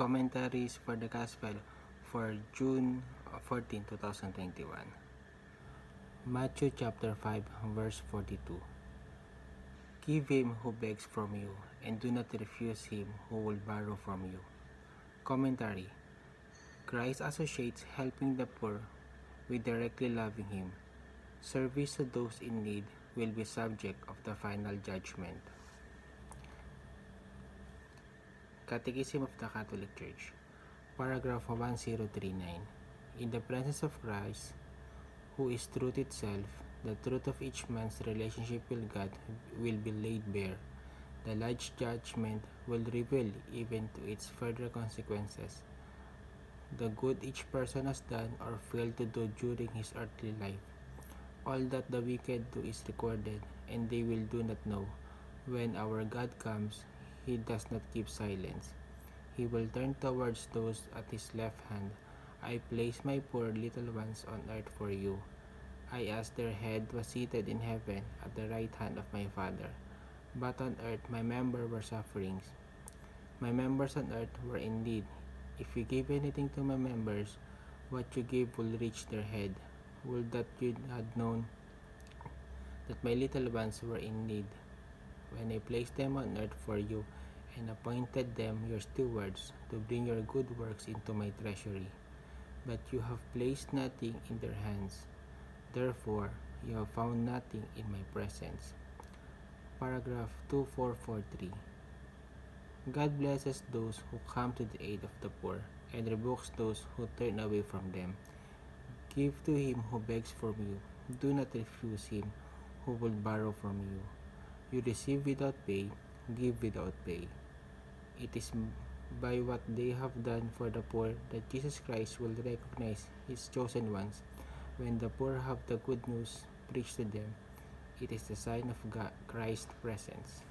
Commentaries for the Gospel for June 14, 2021. Matthew chapter 5 verse 42. Give him who begs from you, and do not refuse him who will borrow from you. Commentary Christ associates helping the poor with directly loving him. Service to those in need will be subject of the final judgment. Catechism of the Catholic Church, paragraph 1039. In the presence of Christ, who is truth itself, the truth of each man's relationship with God will be laid bare. The large judgment will reveal even to its further consequences. The good each person has done or failed to do during his earthly life. All that the wicked do is recorded, and they will do not know. When our God comes, he does not keep silence. He will turn towards those at his left hand. I place my poor little ones on earth for you. I as their head was seated in heaven at the right hand of my Father. But on earth my members were sufferings. My members on earth were in need. If you give anything to my members, what you give will reach their head. Would that you had known that my little ones were in need. When I placed them on earth for you, and appointed them your stewards to bring your good works into my treasury. But you have placed nothing in their hands. Therefore, you have found nothing in my presence. Paragraph 2443 God blesses those who come to the aid of the poor and rebukes those who turn away from them. Give to him who begs from you. Do not refuse him who will borrow from you. You receive without pay, give without pay. It is by what they have done for the poor that Jesus Christ will recognize his chosen ones. When the poor have the good news preached to them, it is the sign of God, Christ's presence.